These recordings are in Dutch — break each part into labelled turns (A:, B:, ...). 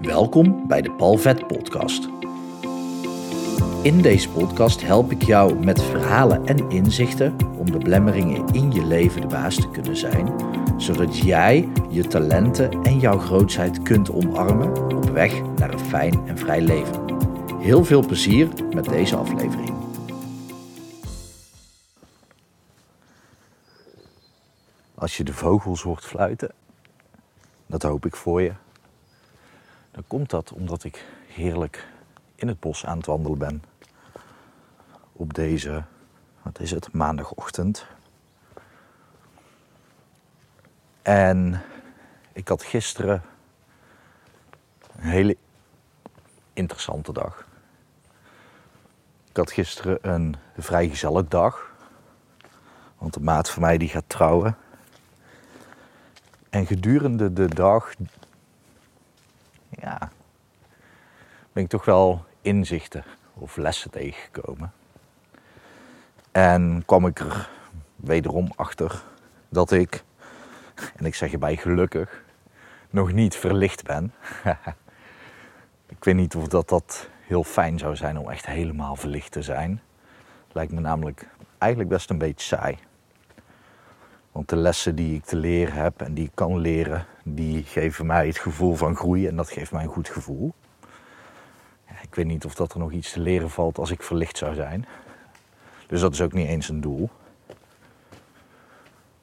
A: Welkom bij de Palvet Podcast. In deze podcast help ik jou met verhalen en inzichten om de blemmeringen in je leven de baas te kunnen zijn, zodat jij je talenten en jouw grootheid kunt omarmen op weg naar een fijn en vrij leven. Heel veel plezier met deze aflevering. Als je de vogels hoort fluiten, dat hoop ik voor je, komt dat omdat ik heerlijk in het bos aan het wandelen ben. Op deze, wat is het, maandagochtend. En ik had gisteren een hele interessante dag. Ik had gisteren een vrijgezelle dag. Want de maat van mij die gaat trouwen. En gedurende de dag ja, ben ik toch wel inzichten of lessen tegengekomen. En kwam ik er wederom achter dat ik, en ik zeg erbij gelukkig, nog niet verlicht ben. ik weet niet of dat, dat heel fijn zou zijn om echt helemaal verlicht te zijn. Lijkt me namelijk eigenlijk best een beetje saai. Want de lessen die ik te leren heb en die ik kan leren, die geven mij het gevoel van groei en dat geeft mij een goed gevoel. Ik weet niet of dat er nog iets te leren valt als ik verlicht zou zijn. Dus dat is ook niet eens een doel.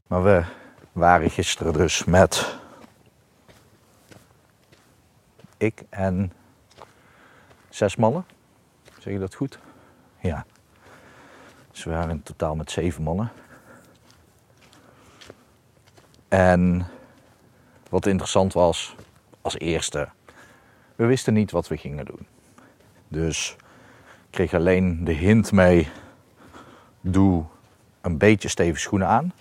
A: Maar we waren gisteren dus met ik en zes mannen. Zeg je dat goed? Ja. Dus we waren in totaal met zeven mannen. En wat interessant was, als eerste, we wisten niet wat we gingen doen. Dus ik kreeg alleen de hint mee, doe een beetje stevige schoenen aan.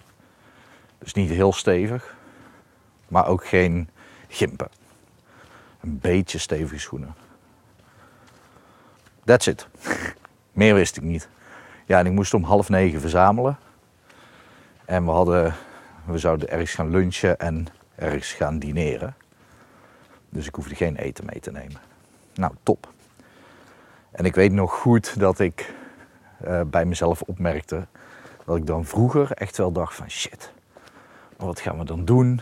A: Dus niet heel stevig, maar ook geen gimpen. Een beetje stevige schoenen. That's it. Meer wist ik niet. Ja, en ik moest om half negen verzamelen. En we hadden we zouden ergens gaan lunchen en ergens gaan dineren. Dus ik hoefde geen eten mee te nemen. Nou, top. En ik weet nog goed dat ik uh, bij mezelf opmerkte dat ik dan vroeger echt wel dacht van shit, wat gaan we dan doen?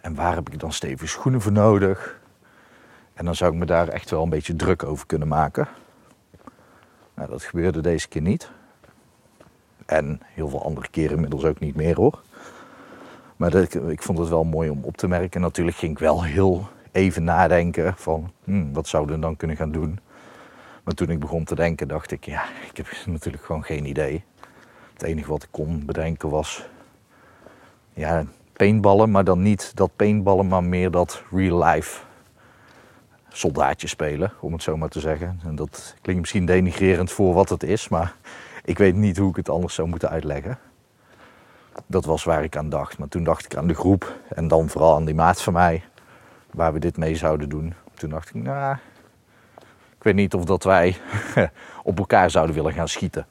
A: En waar heb ik dan stevige schoenen voor nodig? En dan zou ik me daar echt wel een beetje druk over kunnen maken. Nou, dat gebeurde deze keer niet. En heel veel andere keren inmiddels ook niet meer hoor. Maar ik vond het wel mooi om op te merken. Natuurlijk ging ik wel heel even nadenken van hmm, wat zouden we dan kunnen gaan doen. Maar toen ik begon te denken dacht ik, ja, ik heb natuurlijk gewoon geen idee. Het enige wat ik kon bedenken was ja, paintballen, maar dan niet dat paintballen, maar meer dat real life soldaatje spelen, om het zo maar te zeggen. En dat klinkt misschien denigrerend voor wat het is, maar ik weet niet hoe ik het anders zou moeten uitleggen dat was waar ik aan dacht. Maar toen dacht ik aan de groep en dan vooral aan die maat van mij, waar we dit mee zouden doen. Toen dacht ik, nou, ik weet niet of dat wij op elkaar zouden willen gaan schieten.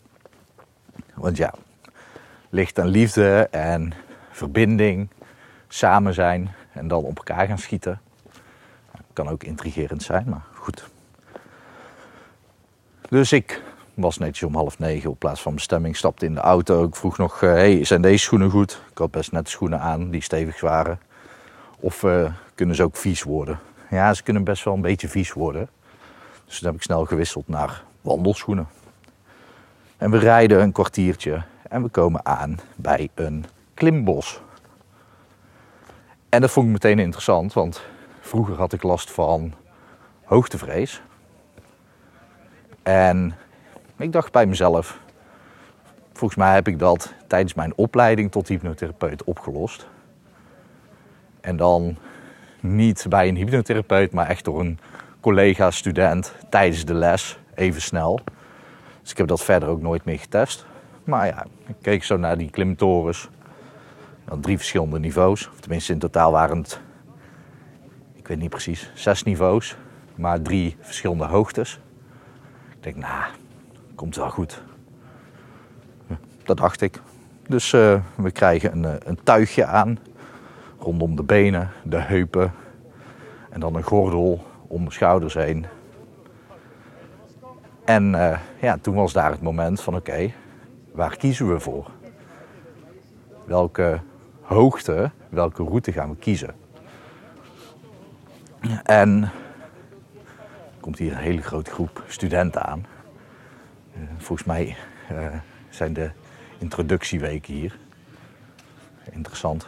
A: Want ja, licht en liefde en verbinding, samen zijn en dan op elkaar gaan schieten. Kan ook intrigerend zijn, maar goed. Dus ik was netjes om half negen op plaats van bestemming. Stapte in de auto. Ik vroeg nog, uh, hey, zijn deze schoenen goed? Ik had best net schoenen aan die stevig waren. Of uh, kunnen ze ook vies worden? Ja, ze kunnen best wel een beetje vies worden. Dus toen heb ik snel gewisseld naar wandelschoenen. En we rijden een kwartiertje en we komen aan bij een klimbos. En dat vond ik meteen interessant, want vroeger had ik last van hoogtevrees. En ik dacht bij mezelf, volgens mij heb ik dat tijdens mijn opleiding tot hypnotherapeut opgelost. En dan niet bij een hypnotherapeut, maar echt door een collega-student tijdens de les, even snel. Dus ik heb dat verder ook nooit meer getest. Maar ja, ik keek zo naar die klimtorens. Dan drie verschillende niveaus. Of tenminste, in totaal waren het, ik weet niet precies, zes niveaus. Maar drie verschillende hoogtes. Ik denk, nou, komt wel goed. Dat dacht ik. Dus uh, we krijgen een, eh, een tuigje aan. Rondom de benen, de heupen. En dan een gordel om mijn schouders heen. En eh, ja, toen was daar het moment van oké, waar kiezen we voor? Welke hoogte, welke route gaan we kiezen? En er komt hier een hele grote groep studenten aan. Uh, volgens mij uh, zijn de introductieweken hier. Interessant.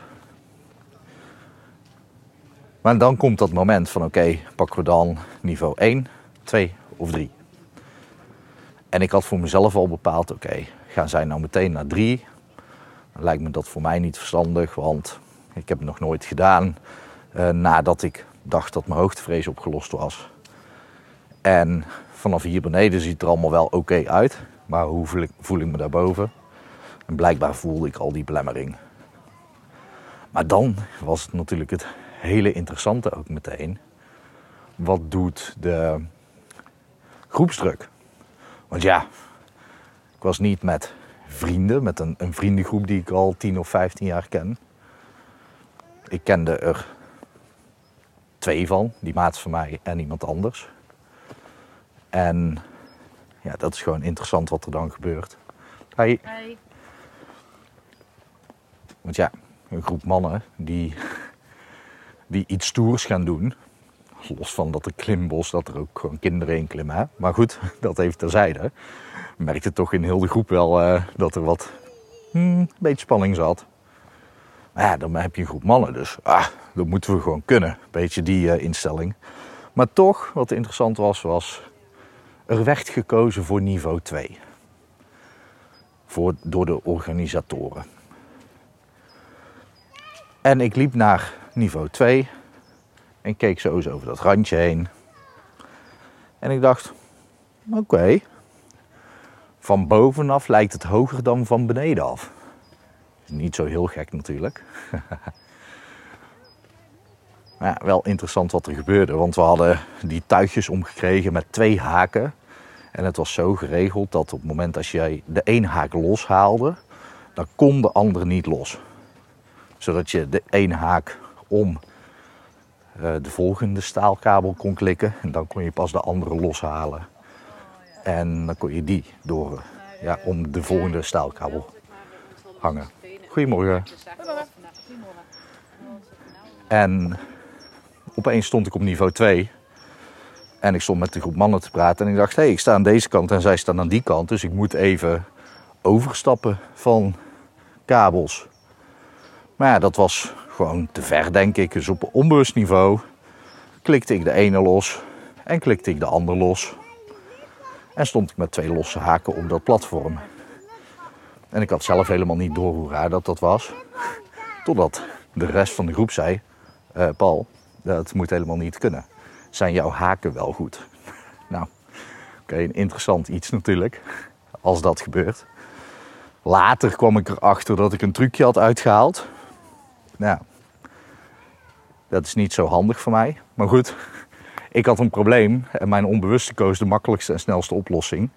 A: Maar dan komt dat moment van oké, pakken we dan niveau 1, 2 of 3. En ik had voor mezelf al bepaald, oké, gaan zij nou meteen naar 3? Dan lijkt me dat voor mij niet verstandig, want ik heb het nog nooit gedaan uh, nadat ik dacht dat mijn hoogtevrees opgelost was. En vanaf hier beneden ziet het er allemaal wel oké uit, maar hoe voel ik, voel ik me daarboven? En blijkbaar voelde ik al die belemmering. Maar dan was het natuurlijk het hele interessante ook meteen. Wat doet de groepsdruk? Want ja, ik was niet met vrienden, met een, een vriendengroep die ik al 10 of 15 jaar ken. Ik kende er twee van, die maat van mij en iemand anders. En ja, dat is gewoon interessant wat er dan gebeurt. Hi. Hi. Want ja, een groep mannen die, die iets stoers gaan doen. Los van dat er klimbos, dat er ook gewoon kinderen in klimmen. Maar goed, dat even terzijde. Merkte toch in heel de groep wel uh, dat er wat hmm, een beetje spanning zat. Maar ja, dan heb je een groep mannen, dus ah, dat moeten we gewoon kunnen. Beetje die uh, instelling. Maar toch, wat interessant was, was er werd gekozen voor niveau 2. Voor, door de organisatoren. En ik liep naar niveau 2 en keek zo eens over dat randje heen. En ik dacht, oké, van bovenaf lijkt het hoger dan van beneden af. Niet zo heel gek natuurlijk. ja, wel interessant wat er gebeurde, want we hadden die tuigjes omgekregen met twee haken. En het was zo geregeld dat op het moment dat jij de één haak loshaalde, dan kon de andere niet los zodat je de ene haak om uh, de volgende staalkabel kon klikken. En dan kon je pas de andere loshalen. En dan kon je die door ja, om de volgende staalkabel hangen. Goedemorgen. En opeens stond ik op niveau 2. En ik stond met de groep mannen te praten. En ik dacht, hé, hey, ik sta aan deze kant en zij staan aan die kant. Dus ik moet even overstappen van kabels. Maar ja, dat was gewoon te ver, denk ik. Dus op onbewust niveau klikte ik de ene los en klikte ik de ander los. En stond ik met twee losse haken op dat platform. En ik had zelf helemaal niet door hoe raar dat dat was. Totdat de rest van de groep zei: uh, Paul, dat moet helemaal niet kunnen. Zijn jouw haken wel goed? Nou, oké, een interessant iets natuurlijk, als dat gebeurt. Later kwam ik erachter dat ik een trucje had uitgehaald. Nou, dat is niet zo handig voor mij. Maar goed, ik had een probleem en mijn onbewuste koos de makkelijkste en snelste oplossing.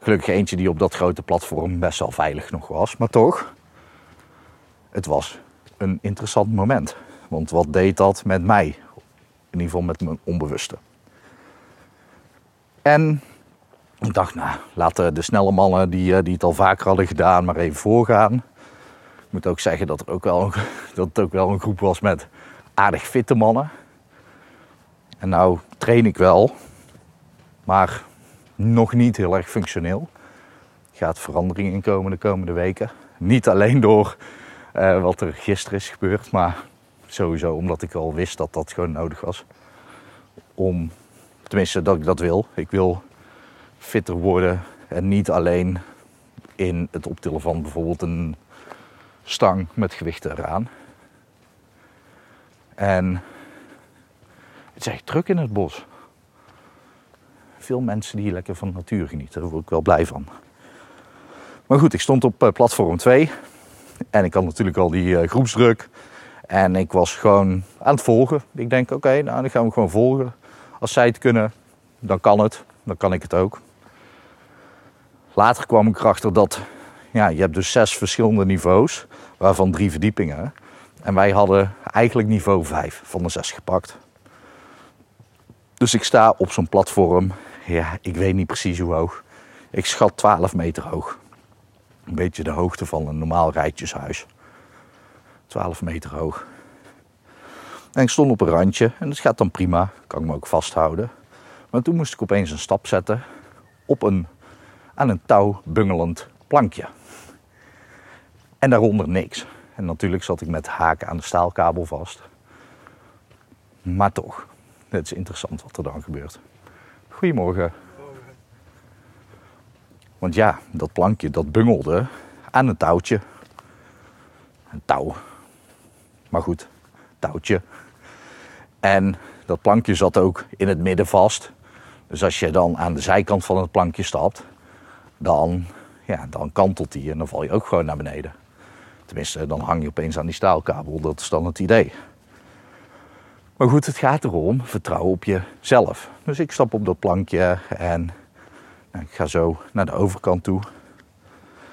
A: Gelukkig eentje die op dat grote platform best wel veilig nog was. Maar toch, het was een interessant moment. Want wat deed dat met mij? In ieder geval met mijn onbewuste. En ik dacht, nou, laten de snelle mannen die, eh, die het al vaker hadden gedaan, maar even voorgaan moet ook zeggen dat, er ook wel, dat het ook wel een groep was met aardig fitte mannen. En nou train ik wel, maar nog niet heel erg functioneel. Er gaat verandering in komen de komende weken. Niet alleen door uh, wat er gisteren is gebeurd, maar sowieso omdat ik al wist dat dat gewoon nodig was. Om, tenminste dat ik dat wil. Ik wil fitter worden en niet alleen in het optillen van bijvoorbeeld een stang met gewichten eraan. En het is echt druk in het bos. Veel mensen die lekker van de natuur genieten, daar word ik wel blij van. Maar goed, ik stond op eh, platform 2 en ik had natuurlijk al die uh, groepsdruk. En ik was gewoon aan het volgen. Ik denk, oké, nou dan gaan we gewoon volgen. Als zij het kunnen, dan kan het. Dan kan ik het ook. Later kwam ik erachter dat ja, je hebt dus zes verschillende niveaus waarvan drie verdiepingen. En wij hadden eigenlijk niveau 5 van de 6 gepakt. Dus ik sta op zo'n platform. Ja, ik weet niet precies hoe hoog. Ik schat 12 meter hoog. Een beetje de hoogte van een normaal rijtjeshuis. 12 meter hoog. En ik stond op een randje en dat gaat dan prima. Kan ik me ook vasthouden. Maar toen moest ik opeens een stap zetten op een aan een touw bungelend plankje. En daaronder niks. En natuurlijk zat ik met haken aan de staalkabel vast. Maar toch, het is interessant wat er dan gebeurt. Goedemorgen. Want ja, dat plankje dat bungelde aan een touwtje. Een touw. Maar goed, touwtje. En dat plankje zat ook in het midden vast. Dus als je dan aan de zijkant van het plankje stapt, dan, ja, dan kantelt die en dan val je ook gewoon naar beneden. Tenminste, dan hang je opeens aan die staalkabel. Dat is dan het idee. Maar goed, het gaat erom vertrouwen op jezelf. Dus ik stap op dat plankje en ik ga zo naar de overkant toe.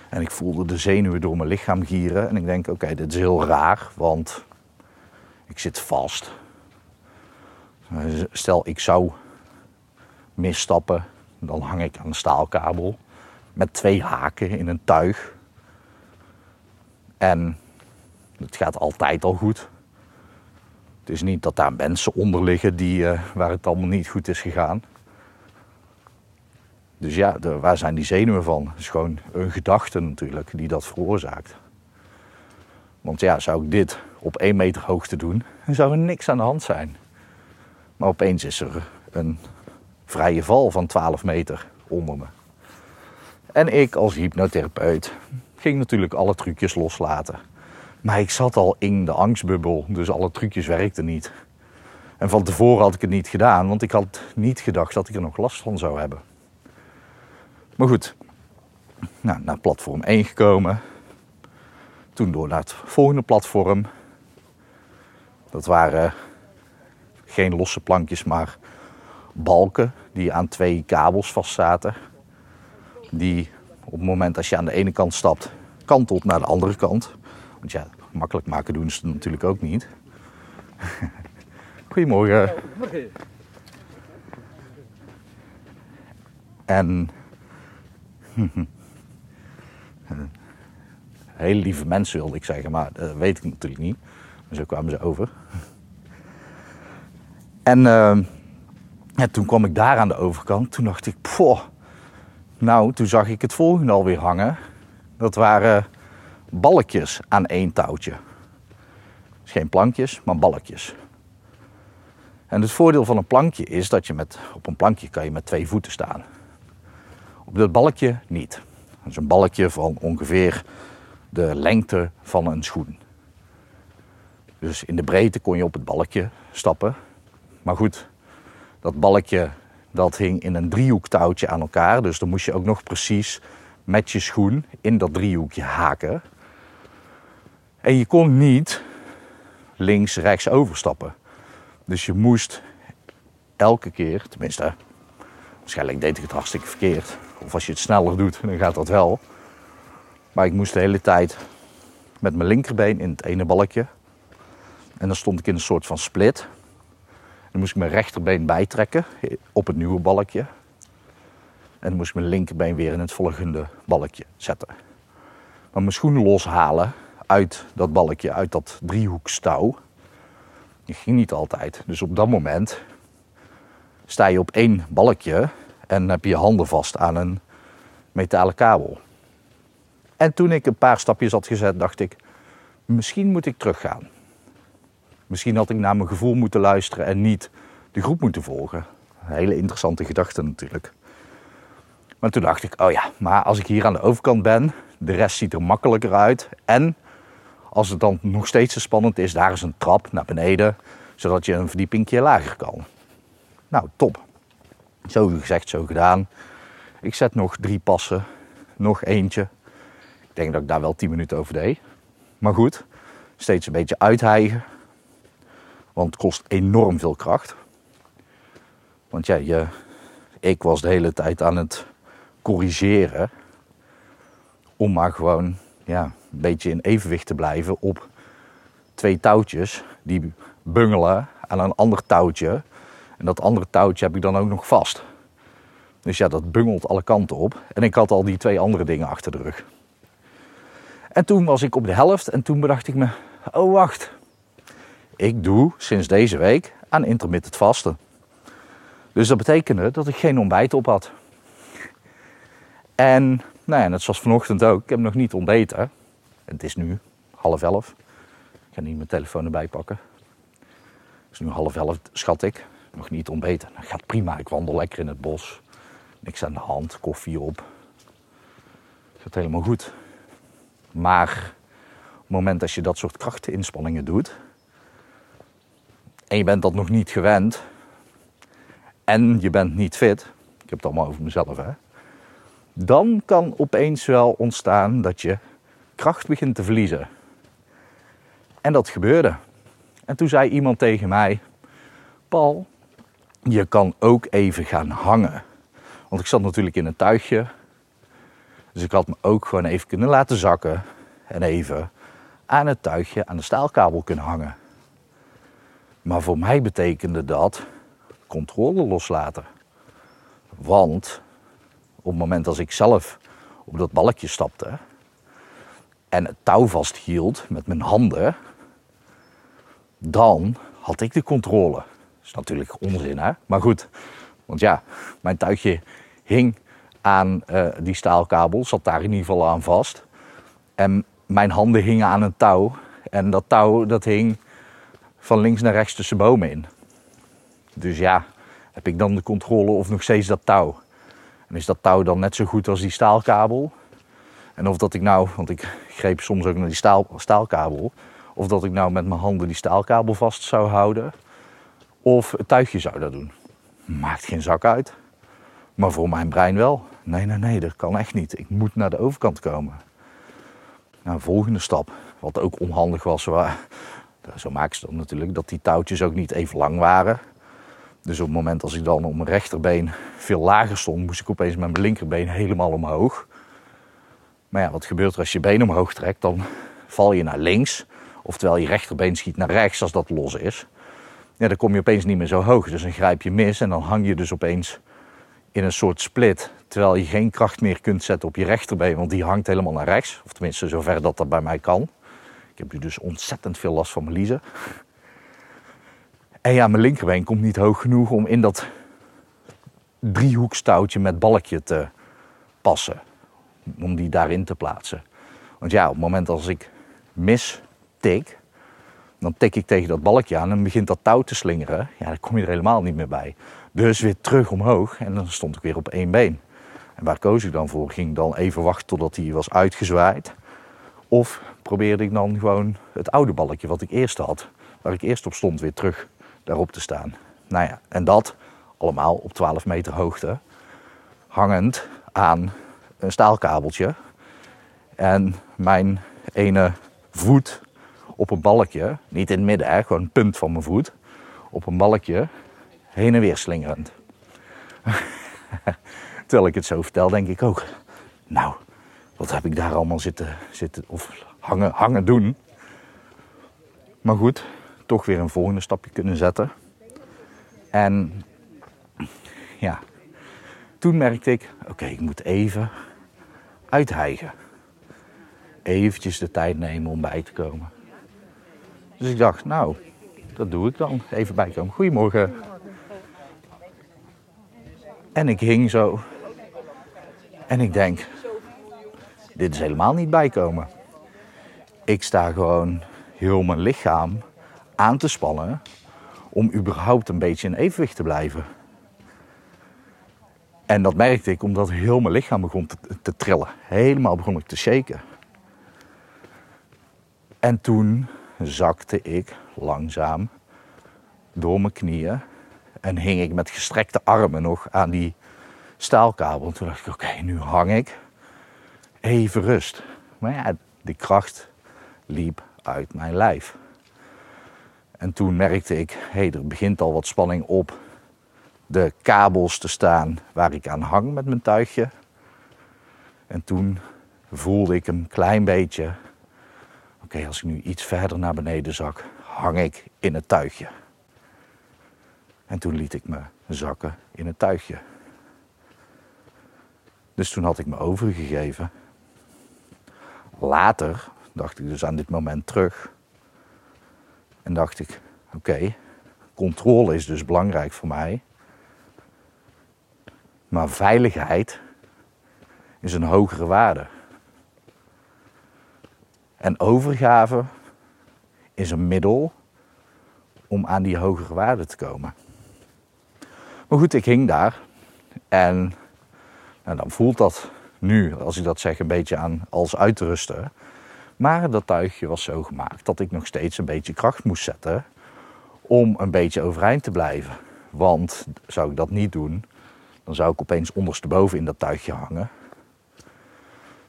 A: En ik voelde de zenuwen door mijn lichaam gieren. En ik denk, oké, dit is heel raar, want ik zit vast. Stel, ik zou misstappen, dan hang ik aan een staalkabel met twee haken in een tuig. En het gaat altijd al goed. Het is niet dat daar mensen onder liggen die, uh, waar het allemaal niet goed is gegaan. Dus ja, waar zijn die zenuwen van? Het is gewoon een gedachte natuurlijk die dat veroorzaakt. Want ja, zou ik dit op één meter hoogte doen, dan zou er niks aan de hand zijn. Maar opeens is er een vrije val van 12 meter onder me. En ik als hypnotherapeut ging natuurlijk alle trucjes loslaten. Maar ik zat al in de angstbubbel, dus alle trucjes werkten niet. En van tevoren had ik het niet gedaan, want ik had niet gedacht dat ik er nog last van zou hebben. Maar goed, nou, naar platform 1 gekomen. Toen door naar het volgende platform. Dat waren geen losse plankjes, maar balken die aan twee kabels vastzaten. Die op het moment als je aan de ene kant stapt, kantelt naar de andere kant. Want ja, makkelijk maken doen ze natuurlijk ook niet. Goedemorgen. En hele lieve mensen wilde ik zeggen, maar dat weet ik natuurlijk niet. Zo kwamen ze over. En ja, toen kwam ik daar aan de overkant. Toen dacht ik, poh. Nou, toen zag ik het volgende alweer hangen. Dat waren balkjes aan één touwtje. Dus geen plankjes, maar balkjes. En het voordeel van een plankje is dat je met, op een plankje kan je met twee voeten staan. Op dat balkje niet. Dat is een balkje van ongeveer de lengte van een schoen. Dus in de breedte kon je op het balkje stappen. Maar goed, dat balkje dat hing in een driehoektouwtje aan elkaar. Dus dan moest je ook nog precies met je schoen in dat driehoekje haken. En je kon niet links, rechts overstappen. Dus je moest elke keer, tenminste, waarschijnlijk deed ik het hartstikke verkeerd. Of als je het sneller doet, dan gaat dat wel. Maar ik moest de hele tijd met mijn linkerbeen in het ene balkje. En dan stond ik in een soort van split. Dan moest ik mijn rechterbeen bijtrekken op het nieuwe balkje. En dan moest ik mijn linkerbeen weer in het volgende balkje zetten. Maar mijn schoenen loshalen uit dat balkje, uit dat driehoekstouw. Die ging niet altijd. Dus op dat moment sta je op één balkje en heb je je handen vast aan een metalen kabel. En toen ik een paar stapjes had gezet, dacht ik, misschien moet ik teruggaan. Misschien had ik naar mijn gevoel moeten luisteren en niet de groep moeten volgen. Hele interessante gedachte natuurlijk. Maar toen dacht ik, oh ja, maar als ik hier aan de overkant ben, de rest ziet er makkelijker uit. En als het dan nog steeds zo spannend is, daar is een trap naar beneden, zodat je een verdiepingje lager kan. Nou, top. Zo gezegd, zo gedaan. Ik zet nog drie passen, nog eentje. Ik denk dat ik daar wel 10 minuten over deed. Maar goed, steeds een beetje uithijgen. Want het kost enorm veel kracht. Want ja, je, ik was de hele tijd aan het corrigeren. Om maar gewoon ja, een beetje in evenwicht te blijven op twee touwtjes die bungelen aan een ander touwtje. En dat andere touwtje heb ik dan ook nog vast. Dus ja, dat bungelt alle kanten op. En ik had al die twee andere dingen achter de rug. En toen was ik op de helft en toen bedacht ik me, oh wacht. Ik doe sinds deze week aan intermittent vasten. Dus dat betekende dat ik geen ontbijt op had. En nou ja, net zoals vanochtend ook, ik heb nog niet ontbeten. Het is nu half elf. Ik ga niet mijn telefoon erbij pakken. Het is nu half elf, schat ik. Nog niet ontbeten. Dat gaat prima. Ik wandel lekker in het bos. Niks aan de hand, koffie op. Gaat helemaal goed. Maar op het moment dat je dat soort krachteninspanningen doet. En je bent dat nog niet gewend. En je bent niet fit. Ik heb het allemaal over mezelf hè. Dan kan opeens wel ontstaan dat je kracht begint te verliezen. En dat gebeurde. En toen zei iemand tegen mij: Paul, je kan ook even gaan hangen. Want ik zat natuurlijk in een tuigje. Dus ik had me ook gewoon even kunnen laten zakken. En even aan het tuigje aan de staalkabel kunnen hangen. Maar voor mij betekende dat controle loslaten. Want op het moment als ik zelf op dat balkje stapte en het touw vasthield met mijn handen, dan had ik de controle. Dat is natuurlijk onzin, hè? Maar goed, want ja, mijn tuigje hing aan uh, die staalkabel, zat daar in ieder geval aan vast. En mijn handen hingen aan een touw. En dat touw dat hing van links naar rechts tussen bomen in. Dus ja, heb ik dan de controle of nog steeds dat touw? En is dat touw dan net zo goed als die staalkabel? En of dat ik nou, want ik greep soms ook naar die staal, staalkabel, of dat ik nou met mijn handen die staalkabel vast zou houden, of het tuigje zou dat doen. Maakt geen zak uit. Maar voor mijn brein wel. Nee, nee, nee, dat kan echt niet. Ik moet naar de overkant komen. Nou, volgende stap, wat ook onhandig was, zo maken ze dat natuurlijk, dat die touwtjes ook niet even lang waren. Dus op het moment als ik dan op mijn rechterbeen veel lager stond, moest ik opeens met mijn linkerbeen helemaal omhoog. Maar ja, wat gebeurt er als je been omhoog trekt? Dan val je naar links. Oftewel je rechterbeen schiet naar rechts als dat los is. Ja, dan kom je opeens niet meer zo hoog. Dus dan grijp je mis en dan hang je dus opeens in een soort split. Terwijl je geen kracht meer kunt zetten op je rechterbeen, want die hangt helemaal naar rechts. Of tenminste, zover dat dat bij mij kan. Ik heb dus ontzettend veel last van mijn liezen. En ja, mijn linkerbeen komt niet hoog genoeg om in dat driehoekstoutje met balkje te passen. Om die daarin te plaatsen. Want ja, op het moment als ik mis tik, dan tik ik tegen dat balkje aan en begint dat touw te slingeren. Ja, dan kom je er helemaal niet meer bij. Dus weer terug omhoog en dan stond ik weer op één been. En waar koos ik dan voor? Ging ik dan even wachten totdat hij was uitgezwaaid? Of probeerde ik dan gewoon het oude balkje wat ik eerst had, waar ik eerst op stond, weer terug daarop te staan? Nou ja, en dat allemaal op 12 meter hoogte, hangend aan een staalkabeltje. En mijn ene voet op een balkje, niet in het midden, gewoon een punt van mijn voet, op een balkje heen en weer slingerend. Terwijl ik het zo vertel, denk ik ook, nou, wat heb ik daar allemaal zitten, zitten of hangen, hangen doen. Maar goed, toch weer een volgende stapje kunnen zetten. En ja, toen merkte ik, oké, ik moet even uithijgen. Eventjes de tijd nemen om bij te komen. Dus ik dacht, nou, dat doe ik dan. Even bijkomen. Goedemorgen. En ik hing zo. En ik denk, dit is helemaal niet bijkomen. Ik sta gewoon heel mijn lichaam aan te spannen om überhaupt een beetje in evenwicht te blijven. En dat merkte ik omdat heel mijn lichaam begon te, te trillen. Helemaal begon ik te shaken. En toen zakte ik langzaam door mijn knieën en hing ik met gestrekte armen nog aan die staalkabel. En toen dacht ik, oké, nu hang ik. Even rust. Maar ja, die kracht liep uit mijn lijf. En toen merkte ik, hé, hey, er begint al wat spanning op de kabels te staan waar ik aan hang met mijn tuigje. En toen voelde ik een klein beetje, oké, als ik nu iets verder naar beneden zak, hang ik in het tuigje. En toen liet ik me zakken in het tuigje. Dus toen had ik me overgegeven. Later dacht ik dus aan dit moment terug. En dacht ik, oké, controle is dus belangrijk voor mij. Maar veiligheid is een hogere waarde. En overgave is een middel om aan die hogere waarde te komen. Maar goed, ik hing daar en nou, dan voelt dat nu, als ik dat zeg, een beetje aan als uitrusten. Maar dat tuigje was zo gemaakt dat ik nog steeds een beetje kracht moest zetten om een beetje overeind te blijven. Want zou ik dat niet doen, dan zou ik opeens ondersteboven in dat tuigje hangen.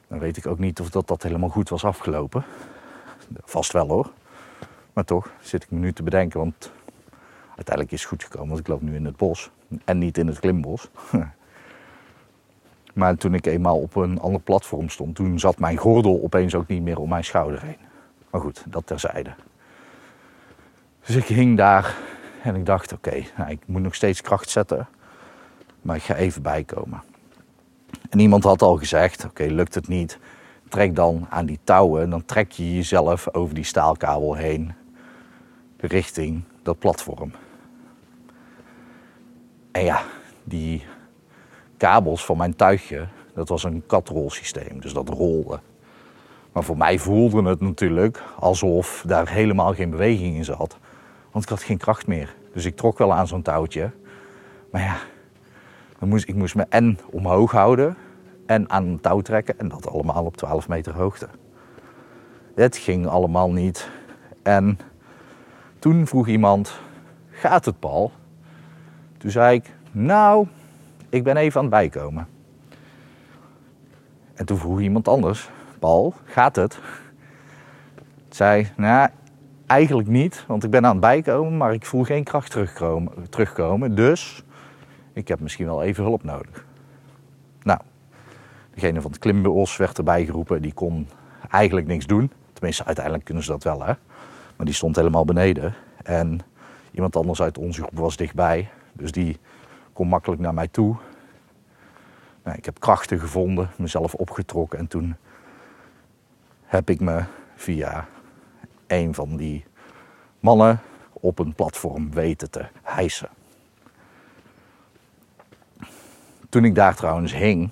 A: Dan weet ik ook niet of dat, dat helemaal goed was afgelopen. Vast wel hoor. Maar toch zit ik me nu te bedenken, want uiteindelijk is het goed gekomen, want ik loop nu in het bos en niet in het klimbos. maar toen ik eenmaal op een ander platform stond, toen zat mijn gordel opeens ook niet meer om mijn schouder heen. Maar goed, dat terzijde. Dus ik hing daar en ik dacht, oké, nou, ik moet nog steeds kracht zetten, maar ik ga even bijkomen. En iemand had al gezegd, oké, lukt het niet, trek dan aan die touwen, dan trek je jezelf over die staalkabel heen richting dat platform. En ja, die kabels van mijn tuigje, dat was een katrolsysteem, dus dat rolde. Maar voor mij voelde het natuurlijk alsof daar helemaal geen beweging in zat. Want ik had geen kracht meer. Dus ik trok wel aan zo'n touwtje. Maar ja, dan moest, ik moest me en omhoog houden en aan een touw trekken. En dat allemaal op 12 meter hoogte. Het ging allemaal niet. En toen vroeg iemand, gaat het Paul? Toen zei ik, nou, ik ben even aan het bijkomen. En toen vroeg iemand anders, Paul, gaat het? Ik zei, nou, eigenlijk niet, want ik ben aan het bijkomen, maar ik voel geen kracht terugkomen, terugkomen dus ik heb misschien wel even hulp nodig. Nou, degene van het klimbos werd erbij geroepen, die kon eigenlijk niks doen. Tenminste, uiteindelijk kunnen ze dat wel, hè. Maar die stond helemaal beneden. En iemand anders uit onze groep was dichtbij. Dus die kon makkelijk naar mij toe. Nou, ik heb krachten gevonden, mezelf opgetrokken. En toen heb ik me via een van die mannen op een platform weten te hijsen. Toen ik daar trouwens hing,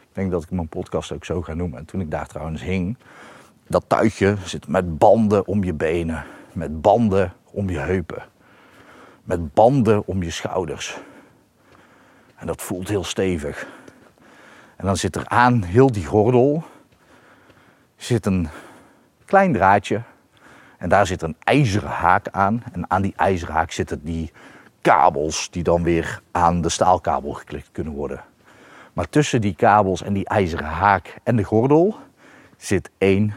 A: ik denk dat ik mijn podcast ook zo ga noemen. toen ik daar trouwens hing, dat tuitje zit met banden om je benen, met banden om je heupen, met banden om je schouders. En dat voelt heel stevig. En dan zit er aan heel die gordel zit een klein draadje en daar zit een ijzeren haak aan. En aan die ijzeren haak zitten die kabels die dan weer aan de staalkabel geklikt kunnen worden. Maar tussen die kabels en die ijzeren haak en de gordel zit één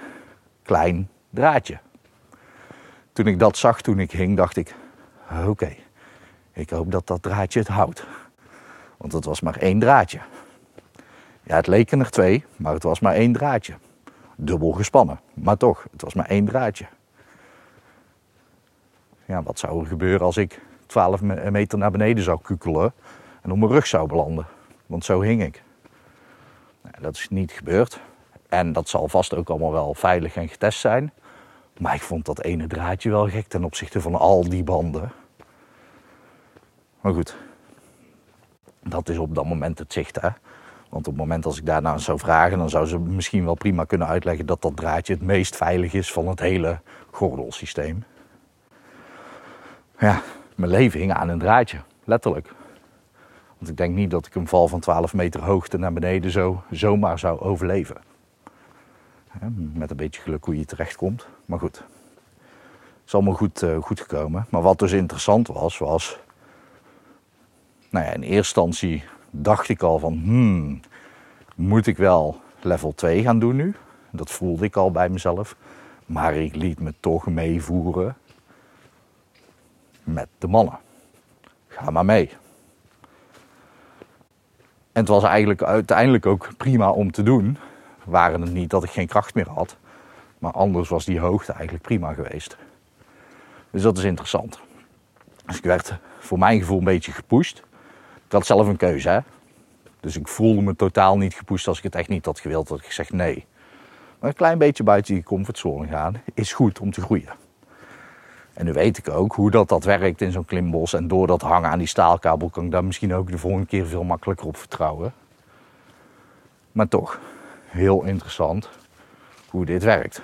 A: klein draadje. Toen ik dat zag, toen ik hing, dacht ik: oké, ik hoop dat dat draadje het houdt. Want het was maar één draadje. Ja, het leken er twee, maar het was maar één draadje. Dubbel gespannen, maar toch, het was maar één draadje. Ja, wat zou er gebeuren als ik 12 meter naar beneden zou kukelen en op mijn rug zou belanden? Want zo hing ik. Nou, dat is niet gebeurd. En dat zal vast ook allemaal wel veilig en getest zijn. Maar ik vond dat ene draadje wel gek ten opzichte van al die banden. Maar goed, dat is op dat moment het zicht. Hè? Want op het moment als ik daarna zou vragen, dan zou ze misschien wel prima kunnen uitleggen dat dat draadje het meest veilig is van het hele gordelsysteem. Ja, mijn leven hing aan een draadje, letterlijk. Want ik denk niet dat ik een val van 12 meter hoogte naar beneden zo zomaar zou overleven. Met een beetje geluk hoe je terechtkomt. Maar goed, het is allemaal goed, uh, goed gekomen. Maar wat dus interessant was, was... Nou ja, in eerste instantie dacht ik al van... Hmm, moet ik wel level 2 gaan doen nu? Dat voelde ik al bij mezelf. Maar ik liet me toch meevoeren met de mannen. Ga maar mee. En het was eigenlijk uiteindelijk ook prima om te doen. Waren het niet dat ik geen kracht meer had. Maar anders was die hoogte eigenlijk prima geweest. Dus dat is interessant. Dus ik werd voor mijn gevoel een beetje gepusht. Ik had zelf een keuze, hè. Dus ik voelde me totaal niet gepusht als ik het echt niet had gewild. Dat ik zeg nee. Maar een klein beetje buiten die comfortzone gaan is goed om te groeien. En nu weet ik ook hoe dat, dat werkt in zo'n klimbos. En door dat hangen aan die staalkabel kan ik daar misschien ook de volgende keer veel makkelijker op vertrouwen. Maar toch, heel interessant hoe dit werkt.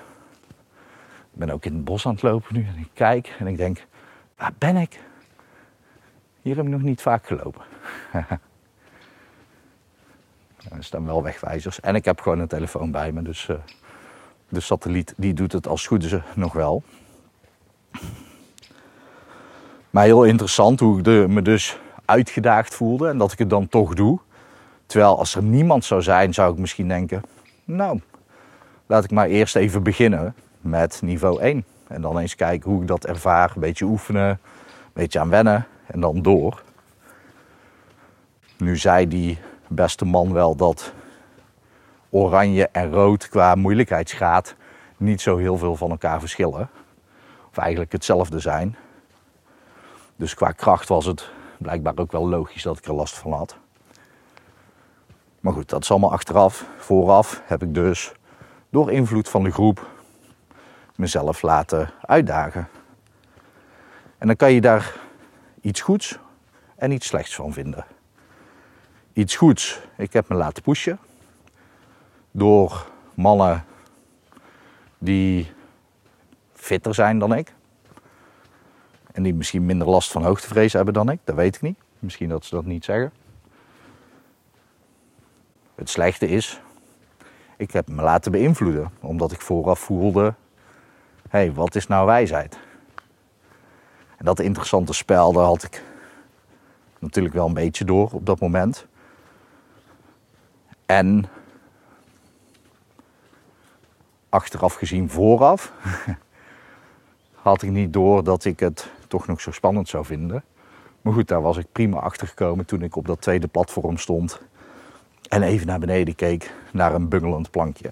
A: Ik ben ook in het bos aan het lopen nu en ik kijk en ik denk, waar ben ik? Hier heb ik nog niet vaak gelopen. er staan wel wegwijzers en ik heb gewoon een telefoon bij me, dus uh, de satelliet die doet het als goed is nog wel. Maar heel interessant hoe ik me dus uitgedaagd voelde en dat ik het dan toch doe. Terwijl als er niemand zou zijn, zou ik misschien denken, nou, laat ik maar eerst even beginnen met niveau 1. En dan eens kijken hoe ik dat ervaar, een beetje oefenen, een beetje aan wennen en dan door. Nu zei die beste man wel dat oranje en rood qua moeilijkheidsgraad niet zo heel veel van elkaar verschillen. Of eigenlijk hetzelfde zijn. Dus qua kracht was het blijkbaar ook wel logisch dat ik er last van had. Maar goed, dat is allemaal achteraf. Vooraf heb ik dus door invloed van de groep mezelf laten uitdagen. En dan kan je daar iets goeds en iets slechts van vinden. Iets goeds, ik heb me laten pushen door mannen die fitter zijn dan ik. En die misschien minder last van hoogtevrees hebben dan ik, dat weet ik niet. Misschien dat ze dat niet zeggen. Het slechte is, ik heb me laten beïnvloeden, omdat ik vooraf voelde: hé, hey, wat is nou wijsheid? Dat interessante spel, daar had ik natuurlijk wel een beetje door op dat moment. En achteraf gezien vooraf had ik niet door dat ik het toch nog zo spannend zou vinden. Maar goed, daar was ik prima achter gekomen toen ik op dat tweede platform stond en even naar beneden keek naar een bungelend plankje.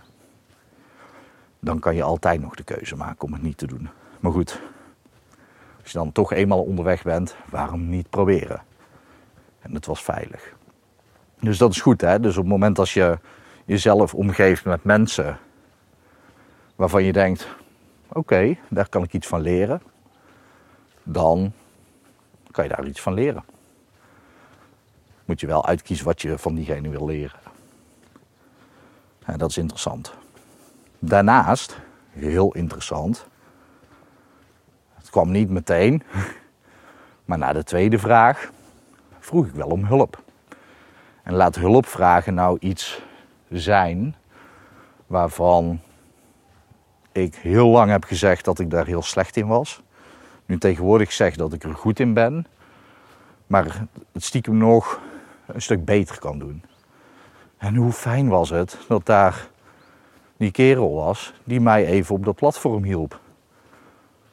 A: Dan kan je altijd nog de keuze maken om het niet te doen. Maar goed, als je dan toch eenmaal onderweg bent, waarom niet proberen? En het was veilig. Dus dat is goed, hè? Dus op het moment als je jezelf omgeeft met mensen waarvan je denkt: oké, daar kan ik iets van leren, dan kan je daar iets van leren. Moet je wel uitkiezen wat je van diegene wil leren. En dat is interessant. Daarnaast, heel interessant, kwam niet meteen, maar na de tweede vraag vroeg ik wel om hulp. En laat hulpvragen nou iets zijn waarvan ik heel lang heb gezegd dat ik daar heel slecht in was. Nu tegenwoordig zeg dat ik er goed in ben, maar het stiekem nog een stuk beter kan doen. En hoe fijn was het dat daar die kerel was die mij even op dat platform hielp.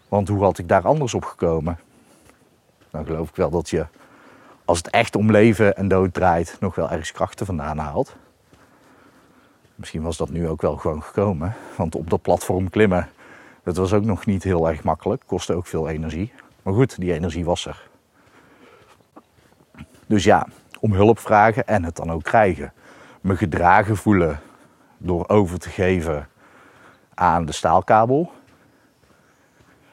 A: Want hoe had ik daar anders op gekomen? Dan geloof ik wel dat je, als het echt om leven en dood draait, nog wel ergens krachten vandaan haalt. Misschien was dat nu ook wel gewoon gekomen. Want op dat platform klimmen, dat was ook nog niet heel erg makkelijk. Kostte ook veel energie. Maar goed, die energie was er. Dus ja, om hulp vragen en het dan ook krijgen. Me gedragen voelen door over te geven aan de staalkabel.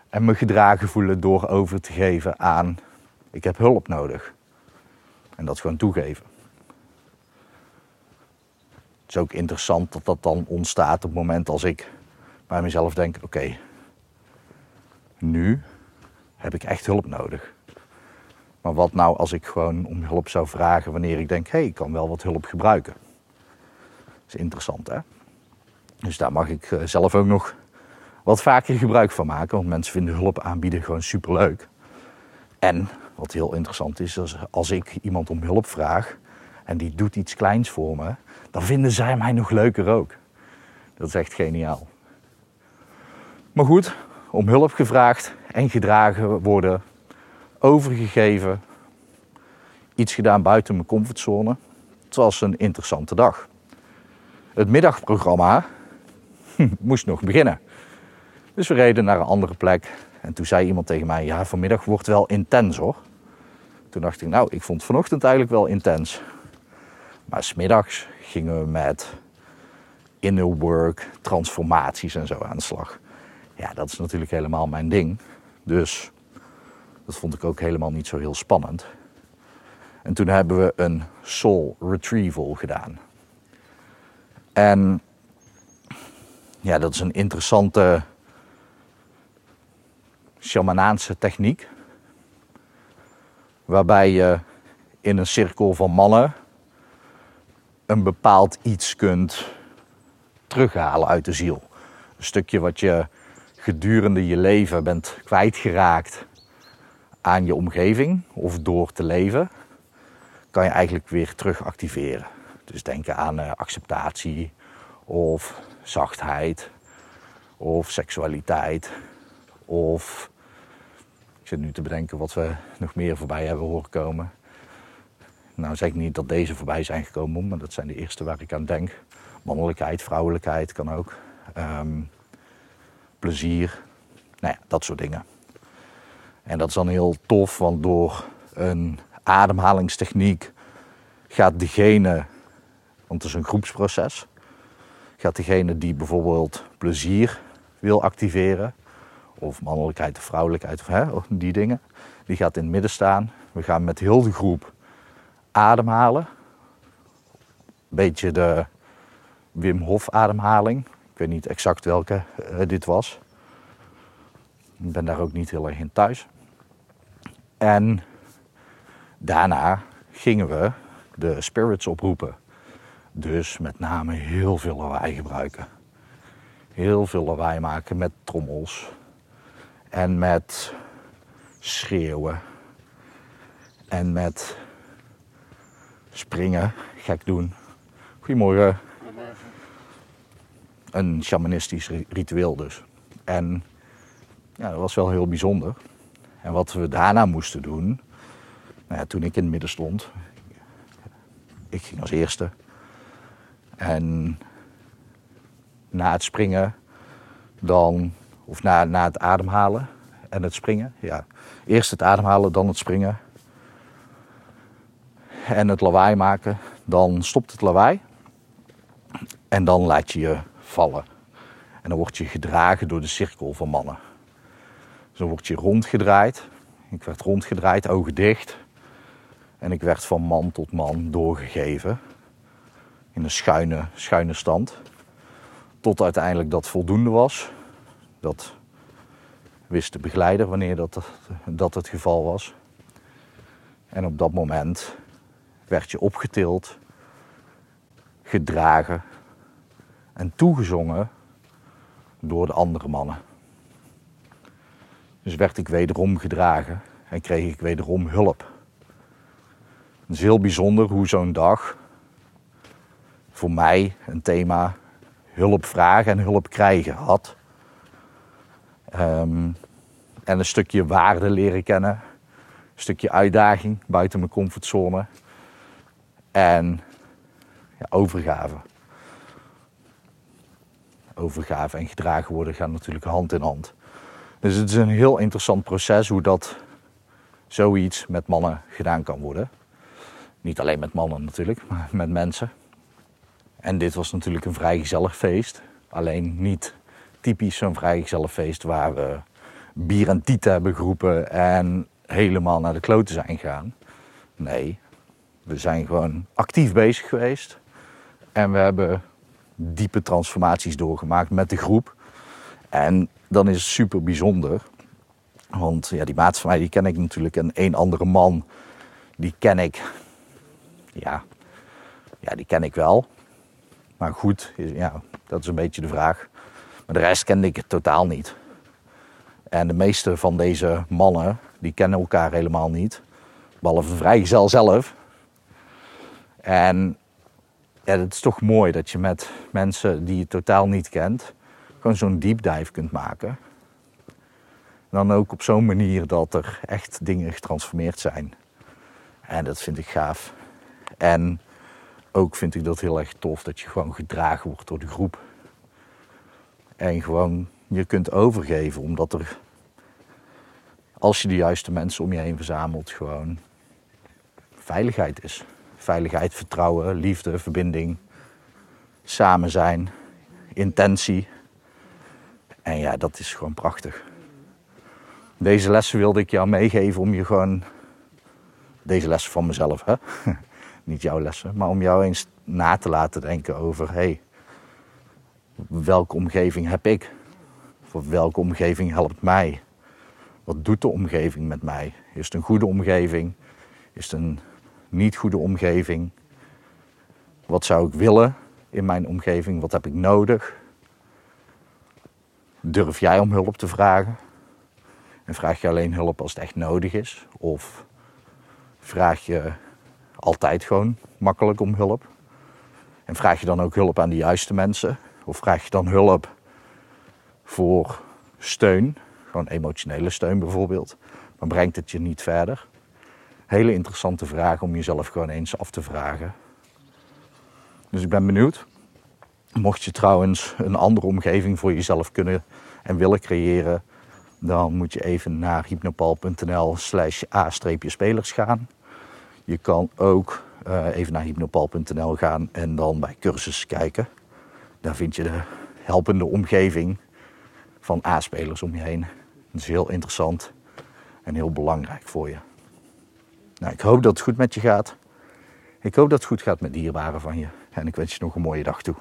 A: En me gedragen voelen door over te geven aan ik heb hulp nodig. En dat gewoon toegeven. Het is ook interessant dat dat dan ontstaat op het moment als ik bij mezelf denk: oké, nu heb ik echt hulp nodig. Maar wat nou als ik gewoon om hulp zou vragen wanneer ik denk: hé, hey, ik kan wel wat hulp gebruiken? Dat is interessant, hè? Dus daar mag ik eh, zelf ook nog wat vaker gebruik van maken, want mensen vinden hulp aanbieden gewoon superleuk. En wat heel interessant is, als ik iemand om hulp vraag en die doet iets kleins voor me, dan vinden zij mij nog leuker ook. Dat is echt geniaal. Maar goed, om hulp gevraagd en gedragen worden, overgegeven, iets gedaan buiten mijn comfortzone. Het was een interessante dag. Het middagprogramma moest nog beginnen. Dus we reden naar een andere plek. En toen zei iemand tegen mij, ja, vanmiddag wordt wel intens hoor. Toen dacht ik, nou, ik vond vanochtend eigenlijk wel intens. Maar smiddags gingen we met inner work, transformaties en zo aan de slag. Ja, dat is natuurlijk helemaal mijn ding. Dus dat vond ik ook helemaal niet zo heel spannend. En toen hebben we een soul retrieval gedaan. En ja, dat is een interessante shamanaanse techniek. Waarbij je in een cirkel van mannen een bepaald iets kunt terughalen uit de ziel. Een stukje wat je gedurende je leven bent kwijtgeraakt aan je omgeving of door te leven, kan je eigenlijk weer terug activeren. Dus denken aan uh, acceptatie of zachtheid of seksualiteit of ik zit nu te bedenken wat we nog meer voorbij hebben horen komen. Nou zeg ik niet dat deze voorbij zijn gekomen, maar dat zijn de eerste waar ik aan denk. Mannelijkheid, vrouwelijkheid kan ook. Ehm, plezier, nou ja, dat soort dingen. En dat is dan heel tof, want door een ademhalingstechniek gaat degene, want het is een groepsproces, gaat degene die bijvoorbeeld plezier wil activeren, of mannelijkheid of vrouwelijkheid, of hè, die dingen, die gaat in het midden staan. We gaan met heel de groep ademhalen. Beetje de Wim Hof ademhaling. Ik weet niet exact welke uh, dit was. Ik ben daar ook niet heel erg in thuis. En daarna gingen we de spirits oproepen. Dus met name heel veel lawaai gebruiken. Heel veel lawaai maken met trommels. En met schreeuwen. En met springen, gek doen. Goedemorgen. Een shamanistisch ritueel dus. En ja, dat was wel heel bijzonder. En wat we daarna moesten doen, nou ja, toen ik in het midden stond, ik ging als eerste. En na het springen, dan, of na, na het ademhalen en het springen, ja. Eerst het ademhalen, dan het springen. En het lawaai maken, dan stopt het lawaai. En dan laat je je vallen. En dan word je gedragen door de cirkel van mannen. Zo word je rondgedraaid. Ik werd rondgedraaid, ogen dicht. En ik werd van man tot man doorgegeven. In een schuine, schuine stand. Tot uiteindelijk dat voldoende was. Dat wist de begeleider wanneer dat, dat het geval was. En op dat moment werd je opgetild, gedragen en toegezongen door de andere mannen. Dus werd ik wederom gedragen en kreeg ik wederom hulp. Het is heel bijzonder hoe zo'n dag voor mij een thema hulp vragen en hulp krijgen had. Um, en een stukje waarde leren kennen. Een stukje uitdaging buiten mijn comfortzone. En ja, overgave. Overgave en gedragen worden gaan natuurlijk hand in hand. Dus het is een heel interessant proces hoe dat zoiets met mannen gedaan kan worden. Niet alleen met mannen natuurlijk, maar met mensen. En dit was natuurlijk een vrij gezellig feest. Alleen niet typisch zo'n vrij gezellig feest waar we bier en tieten hebben geroepen en helemaal naar de kloten zijn gegaan. Nee, we zijn gewoon actief bezig geweest. En we hebben diepe transformaties doorgemaakt met de groep. En dan is het super bijzonder. Want ja, die maat van mij die ken ik natuurlijk. En een andere man, die ken ik. Ja, ja die ken ik wel. Maar goed, ja, dat is een beetje de vraag. Maar de rest kende ik totaal niet. En de meeste van deze mannen, die kennen elkaar helemaal niet. Behalve vrijgezel zelf. En ja, het is toch mooi dat je met mensen die je totaal niet kent, gewoon zo'n deep dive kunt maken. dan ook op zo'n manier dat er echt dingen getransformeerd zijn. En dat vind ik gaaf. En ook vind ik dat heel erg tof dat je gewoon gedragen wordt door de groep. En gewoon je kunt overgeven, omdat er, als je de juiste mensen om je heen verzamelt, gewoon veiligheid is. Veiligheid, vertrouwen, liefde, verbinding, samen zijn, intentie. En ja, dat is gewoon prachtig. Deze lessen wilde ik jou meegeven om je gewoon. Deze lessen van mezelf, hè? Niet jouw lessen, maar om jou eens na te laten denken over: hey, welke omgeving heb ik? Of welke omgeving helpt mij? Wat doet de omgeving met mij? Is het een goede omgeving? Is het een niet goede omgeving? Wat zou ik willen in mijn omgeving? Wat heb ik nodig? Durf jij om hulp te vragen? En vraag je alleen hulp als het echt nodig is? Of vraag je altijd gewoon makkelijk om hulp? En vraag je dan ook hulp aan de juiste mensen? Of vraag je dan hulp voor steun, gewoon emotionele steun bijvoorbeeld, dan brengt het je niet verder. Hele interessante vraag om jezelf gewoon eens af te vragen. Dus ik ben benieuwd. Mocht je trouwens een andere omgeving voor jezelf kunnen en willen creëren, dan moet je even naar hypnopal.nl slash a-spelers gaan. Je kan ook uh, even naar hypnopal.nl gaan en dan bij cursus kijken. Daar vind je de helpende omgeving van A-spelers om je heen. Dat is heel interessant en heel belangrijk voor je. Nou, ik hoop dat het goed met je gaat. Ik hoop dat het goed gaat met dierbaren van je. En ik wens je nog een mooie dag toe.